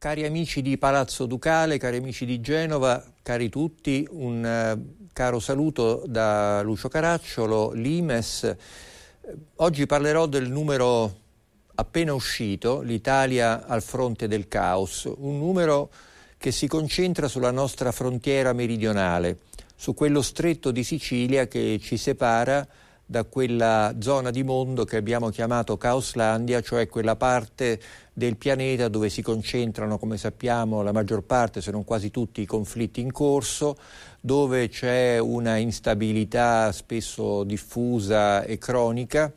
Cari amici di Palazzo Ducale, cari amici di Genova, cari tutti, un uh, caro saluto da Lucio Caracciolo, Limes. Oggi parlerò del numero appena uscito, l'Italia al fronte del caos, un numero che si concentra sulla nostra frontiera meridionale, su quello stretto di Sicilia che ci separa da quella zona di mondo che abbiamo chiamato Caoslandia, cioè quella parte del pianeta dove si concentrano, come sappiamo, la maggior parte, se non quasi tutti, i conflitti in corso, dove c'è una instabilità spesso diffusa e cronica,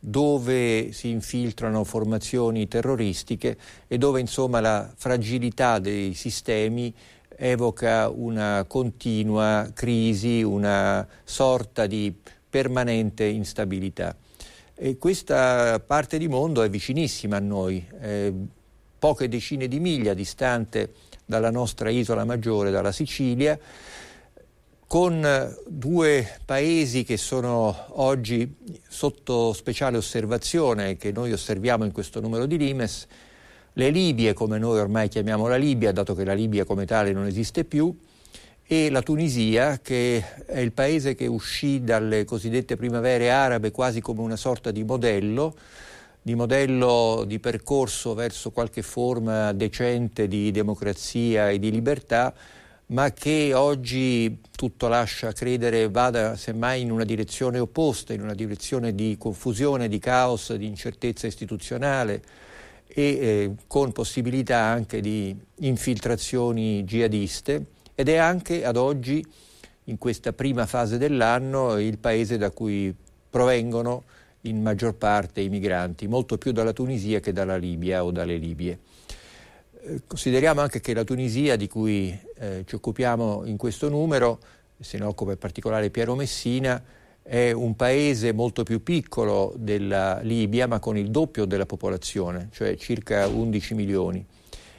dove si infiltrano formazioni terroristiche e dove insomma la fragilità dei sistemi evoca una continua crisi, una sorta di permanente instabilità. E questa parte di mondo è vicinissima a noi, poche decine di miglia distante dalla nostra isola maggiore, dalla Sicilia, con due paesi che sono oggi sotto speciale osservazione, che noi osserviamo in questo numero di Limes, le Libie, come noi ormai chiamiamo la Libia, dato che la Libia come tale non esiste più, e la Tunisia, che è il paese che uscì dalle cosiddette primavere arabe quasi come una sorta di modello, di modello di percorso verso qualche forma decente di democrazia e di libertà, ma che oggi tutto lascia credere vada semmai in una direzione opposta, in una direzione di confusione, di caos, di incertezza istituzionale e eh, con possibilità anche di infiltrazioni jihadiste ed è anche ad oggi, in questa prima fase dell'anno, il paese da cui provengono in maggior parte i migranti, molto più dalla Tunisia che dalla Libia o dalle Libie. Eh, consideriamo anche che la Tunisia, di cui eh, ci occupiamo in questo numero, se ne occupa in particolare Piero Messina, è un paese molto più piccolo della Libia, ma con il doppio della popolazione, cioè circa 11 milioni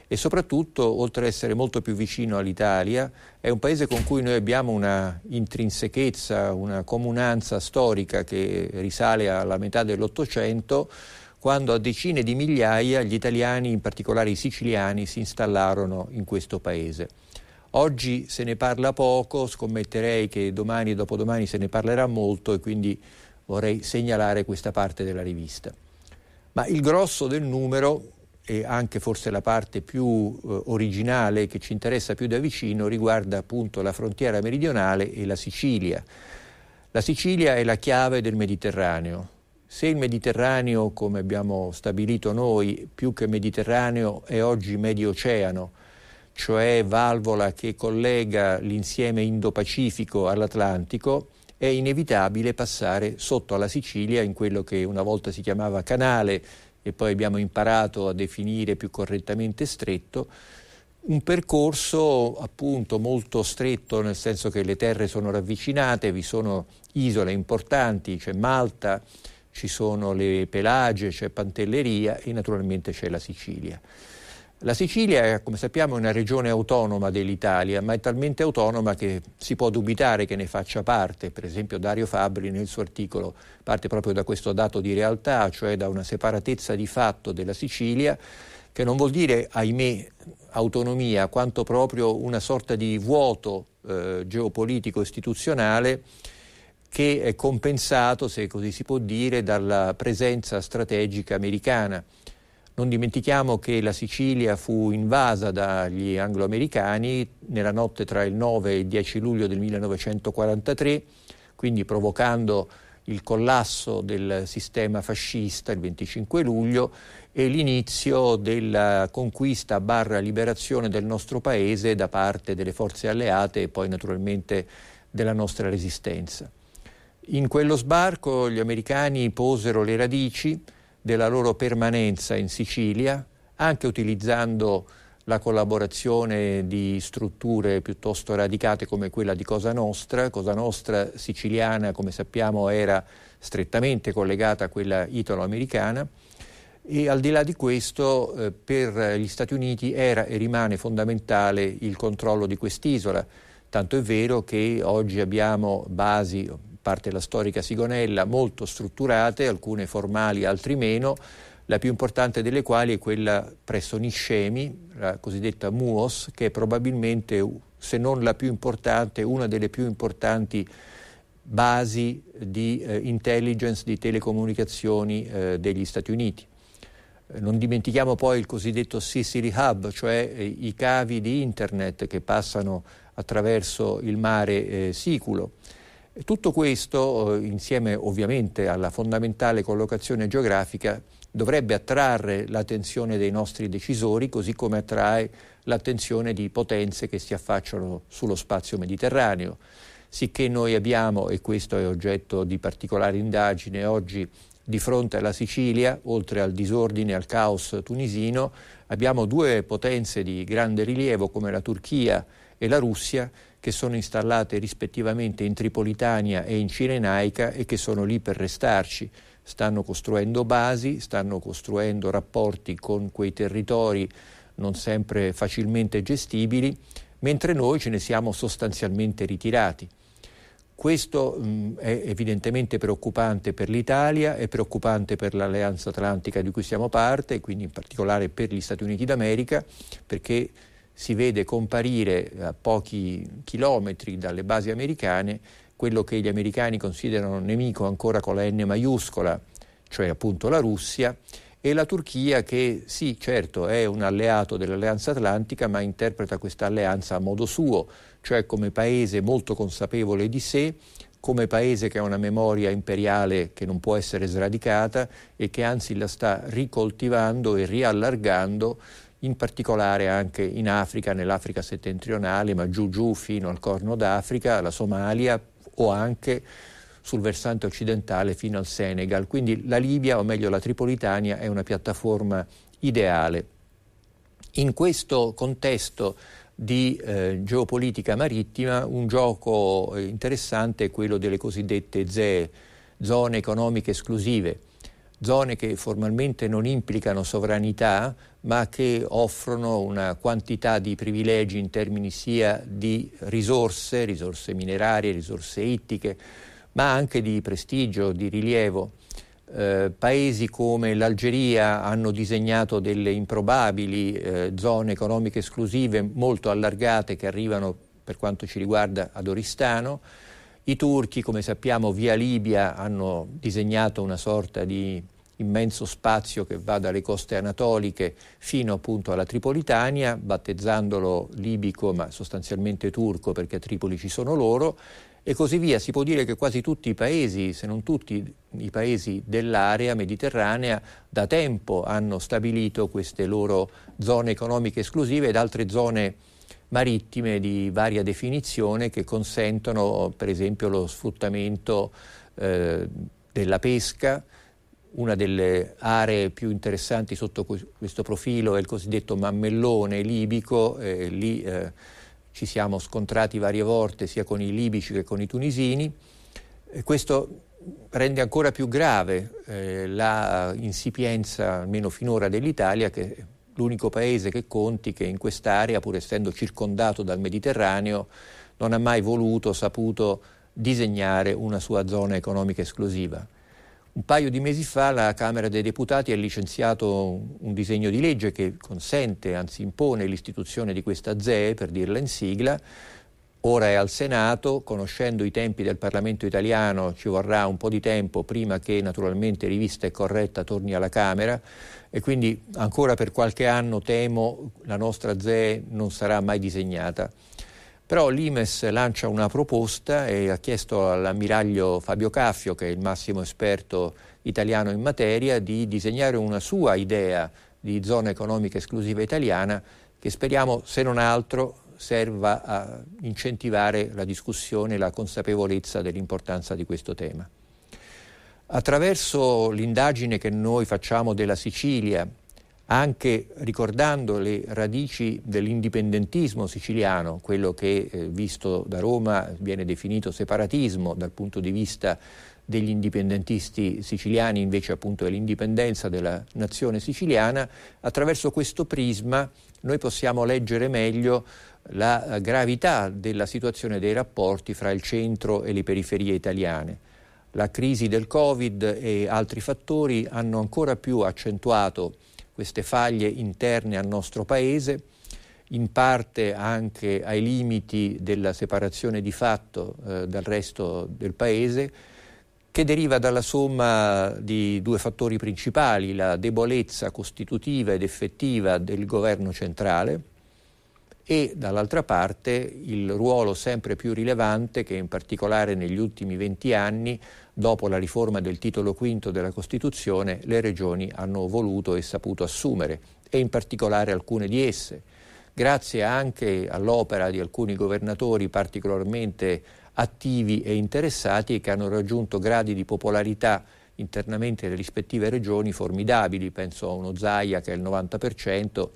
e soprattutto, oltre ad essere molto più vicino all'Italia, è un paese con cui noi abbiamo una intrinsechezza, una comunanza storica che risale alla metà dell'Ottocento, quando a decine di migliaia gli italiani, in particolare i siciliani, si installarono in questo paese. Oggi se ne parla poco, scommetterei che domani e dopodomani se ne parlerà molto e quindi vorrei segnalare questa parte della rivista. Ma il grosso del numero e anche forse la parte più eh, originale che ci interessa più da vicino riguarda appunto la frontiera meridionale e la Sicilia. La Sicilia è la chiave del Mediterraneo. Se il Mediterraneo, come abbiamo stabilito noi, più che Mediterraneo è oggi Medio Oceano, cioè valvola che collega l'insieme Indo-Pacifico all'Atlantico, è inevitabile passare sotto alla Sicilia in quello che una volta si chiamava canale e poi abbiamo imparato a definire più correttamente stretto, un percorso appunto molto stretto nel senso che le terre sono ravvicinate, vi sono isole importanti, c'è Malta, ci sono le Pelagie, c'è Pantelleria e naturalmente c'è la Sicilia. La Sicilia, come sappiamo, è una regione autonoma dell'Italia, ma è talmente autonoma che si può dubitare che ne faccia parte. Per esempio Dario Fabri nel suo articolo parte proprio da questo dato di realtà, cioè da una separatezza di fatto della Sicilia, che non vuol dire, ahimè, autonomia, quanto proprio una sorta di vuoto eh, geopolitico istituzionale che è compensato, se così si può dire, dalla presenza strategica americana. Non dimentichiamo che la Sicilia fu invasa dagli angloamericani nella notte tra il 9 e il 10 luglio del 1943, quindi provocando il collasso del sistema fascista il 25 luglio e l'inizio della conquista barra liberazione del nostro paese da parte delle forze alleate e poi naturalmente della nostra resistenza. In quello sbarco gli americani posero le radici della loro permanenza in Sicilia, anche utilizzando la collaborazione di strutture piuttosto radicate come quella di Cosa Nostra. Cosa Nostra siciliana, come sappiamo, era strettamente collegata a quella italo-americana e al di là di questo eh, per gli Stati Uniti era e rimane fondamentale il controllo di quest'isola, tanto è vero che oggi abbiamo basi parte la storica Sigonella, molto strutturate, alcune formali, altre meno, la più importante delle quali è quella presso Niscemi, la cosiddetta MUOS, che è probabilmente, se non la più importante, una delle più importanti basi di eh, intelligence di telecomunicazioni eh, degli Stati Uniti. Non dimentichiamo poi il cosiddetto Sicily Hub, cioè eh, i cavi di internet che passano attraverso il mare eh, Siculo. Tutto questo, eh, insieme ovviamente alla fondamentale collocazione geografica, dovrebbe attrarre l'attenzione dei nostri decisori, così come attrae l'attenzione di potenze che si affacciano sullo spazio mediterraneo. Sicché noi abbiamo, e questo è oggetto di particolare indagine oggi, di fronte alla Sicilia, oltre al disordine e al caos tunisino, abbiamo due potenze di grande rilievo come la Turchia e la Russia che sono installate rispettivamente in Tripolitania e in Cirenaica e che sono lì per restarci stanno costruendo basi, stanno costruendo rapporti con quei territori non sempre facilmente gestibili, mentre noi ce ne siamo sostanzialmente ritirati. Questo mh, è evidentemente preoccupante per l'Italia, è preoccupante per l'Alleanza Atlantica di cui siamo parte, quindi in particolare per gli Stati Uniti d'America, perché si vede comparire a pochi chilometri dalle basi americane quello che gli americani considerano nemico ancora con la N maiuscola, cioè appunto la Russia, e la Turchia che sì, certo, è un alleato dell'Alleanza Atlantica, ma interpreta questa alleanza a modo suo, cioè come paese molto consapevole di sé, come paese che ha una memoria imperiale che non può essere sradicata e che anzi la sta ricoltivando e riallargando in particolare anche in Africa, nell'Africa settentrionale, ma giù giù fino al Corno d'Africa, la Somalia, o anche sul versante occidentale fino al Senegal. Quindi la Libia, o meglio la Tripolitania, è una piattaforma ideale. In questo contesto di eh, geopolitica marittima, un gioco interessante è quello delle cosiddette ZEE, zone economiche esclusive, zone che formalmente non implicano sovranità, ma che offrono una quantità di privilegi in termini sia di risorse, risorse minerarie, risorse ittiche, ma anche di prestigio, di rilievo. Eh, paesi come l'Algeria hanno disegnato delle improbabili eh, zone economiche esclusive molto allargate che arrivano per quanto ci riguarda ad Oristano. I turchi, come sappiamo, via Libia hanno disegnato una sorta di immenso spazio che va dalle coste anatoliche fino appunto alla Tripolitania, battezzandolo libico ma sostanzialmente turco perché a Tripoli ci sono loro e così via. Si può dire che quasi tutti i paesi, se non tutti i paesi dell'area mediterranea, da tempo hanno stabilito queste loro zone economiche esclusive ed altre zone marittime di varia definizione che consentono per esempio lo sfruttamento eh, della pesca, una delle aree più interessanti sotto questo profilo è il cosiddetto mammellone libico, eh, lì eh, ci siamo scontrati varie volte sia con i libici che con i tunisini. E questo rende ancora più grave eh, la insipienza, almeno finora, dell'Italia, che è l'unico paese che conti che in quest'area, pur essendo circondato dal Mediterraneo, non ha mai voluto, saputo disegnare una sua zona economica esclusiva. Un paio di mesi fa la Camera dei Deputati ha licenziato un disegno di legge che consente, anzi impone l'istituzione di questa ZEE, per dirla in sigla. Ora è al Senato, conoscendo i tempi del Parlamento italiano ci vorrà un po' di tempo prima che naturalmente rivista e corretta torni alla Camera e quindi ancora per qualche anno temo la nostra ZEE non sarà mai disegnata. Però l'Imes lancia una proposta e ha chiesto all'ammiraglio Fabio Caffio, che è il massimo esperto italiano in materia, di disegnare una sua idea di zona economica esclusiva italiana che speriamo, se non altro, serva a incentivare la discussione e la consapevolezza dell'importanza di questo tema. Attraverso l'indagine che noi facciamo della Sicilia anche ricordando le radici dell'indipendentismo siciliano, quello che eh, visto da Roma viene definito separatismo dal punto di vista degli indipendentisti siciliani, invece appunto è l'indipendenza della nazione siciliana, attraverso questo prisma noi possiamo leggere meglio la gravità della situazione dei rapporti fra il centro e le periferie italiane. La crisi del Covid e altri fattori hanno ancora più accentuato queste faglie interne al nostro Paese, in parte anche ai limiti della separazione di fatto eh, dal resto del Paese, che deriva dalla somma di due fattori principali, la debolezza costitutiva ed effettiva del governo centrale e dall'altra parte il ruolo sempre più rilevante che in particolare negli ultimi venti anni, dopo la riforma del titolo quinto della Costituzione, le regioni hanno voluto e saputo assumere e in particolare alcune di esse, grazie anche all'opera di alcuni governatori particolarmente attivi e interessati che hanno raggiunto gradi di popolarità internamente nelle rispettive regioni formidabili, penso a uno Zaia che è il 90%,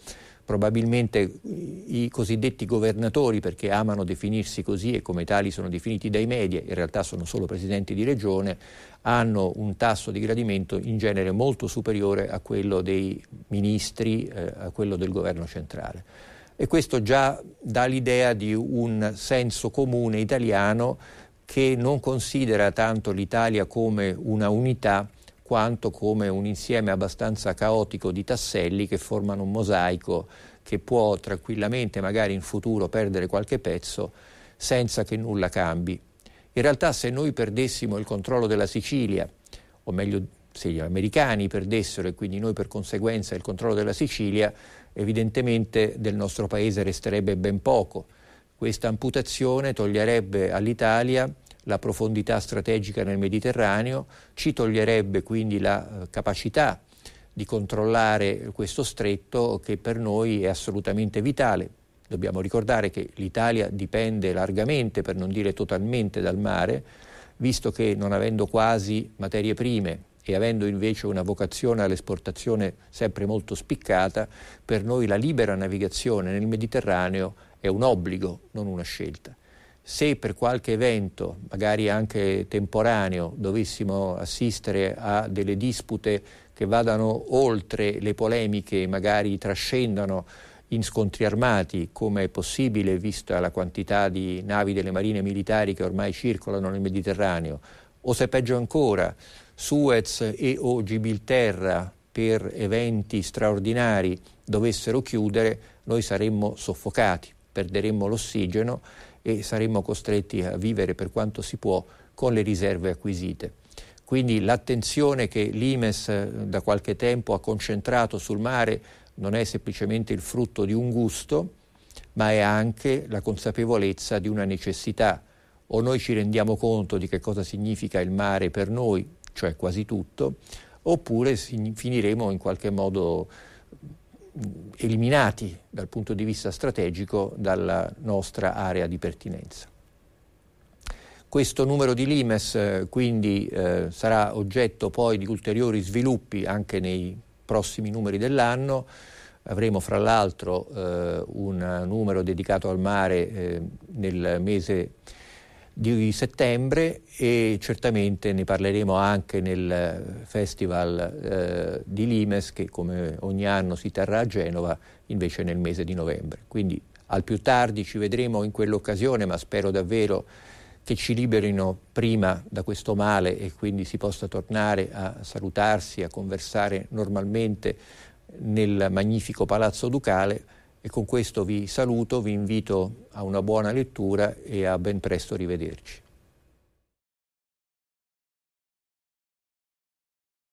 probabilmente i cosiddetti governatori, perché amano definirsi così e come tali sono definiti dai media, in realtà sono solo presidenti di regione, hanno un tasso di gradimento in genere molto superiore a quello dei ministri, eh, a quello del governo centrale. E questo già dà l'idea di un senso comune italiano che non considera tanto l'Italia come una unità quanto come un insieme abbastanza caotico di tasselli che formano un mosaico che può tranquillamente magari in futuro perdere qualche pezzo senza che nulla cambi. In realtà se noi perdessimo il controllo della Sicilia, o meglio se gli americani perdessero e quindi noi per conseguenza il controllo della Sicilia, evidentemente del nostro paese resterebbe ben poco. Questa amputazione toglierebbe all'Italia la profondità strategica nel Mediterraneo, ci toglierebbe quindi la eh, capacità di controllare questo stretto che per noi è assolutamente vitale. Dobbiamo ricordare che l'Italia dipende largamente, per non dire totalmente, dal mare, visto che non avendo quasi materie prime e avendo invece una vocazione all'esportazione sempre molto spiccata, per noi la libera navigazione nel Mediterraneo è un obbligo, non una scelta. Se per qualche evento, magari anche temporaneo, dovessimo assistere a delle dispute che vadano oltre le polemiche, magari trascendano in scontri armati, come è possibile vista la quantità di navi delle marine militari che ormai circolano nel Mediterraneo, o se peggio ancora Suez e o Gibilterra per eventi straordinari dovessero chiudere, noi saremmo soffocati, perderemmo l'ossigeno e saremmo costretti a vivere per quanto si può con le riserve acquisite. Quindi l'attenzione che l'Imes eh, da qualche tempo ha concentrato sul mare non è semplicemente il frutto di un gusto, ma è anche la consapevolezza di una necessità. O noi ci rendiamo conto di che cosa significa il mare per noi, cioè quasi tutto, oppure finiremo in qualche modo eliminati dal punto di vista strategico dalla nostra area di pertinenza. Questo numero di limes eh, quindi eh, sarà oggetto poi di ulteriori sviluppi anche nei prossimi numeri dell'anno. Avremo fra l'altro eh, un numero dedicato al mare eh, nel mese di settembre e certamente ne parleremo anche nel festival eh, di Limes che come ogni anno si terrà a Genova invece nel mese di novembre. Quindi al più tardi ci vedremo in quell'occasione, ma spero davvero che ci liberino prima da questo male e quindi si possa tornare a salutarsi, a conversare normalmente nel magnifico Palazzo Ducale e con questo vi saluto, vi invito a una buona lettura e a ben presto rivederci.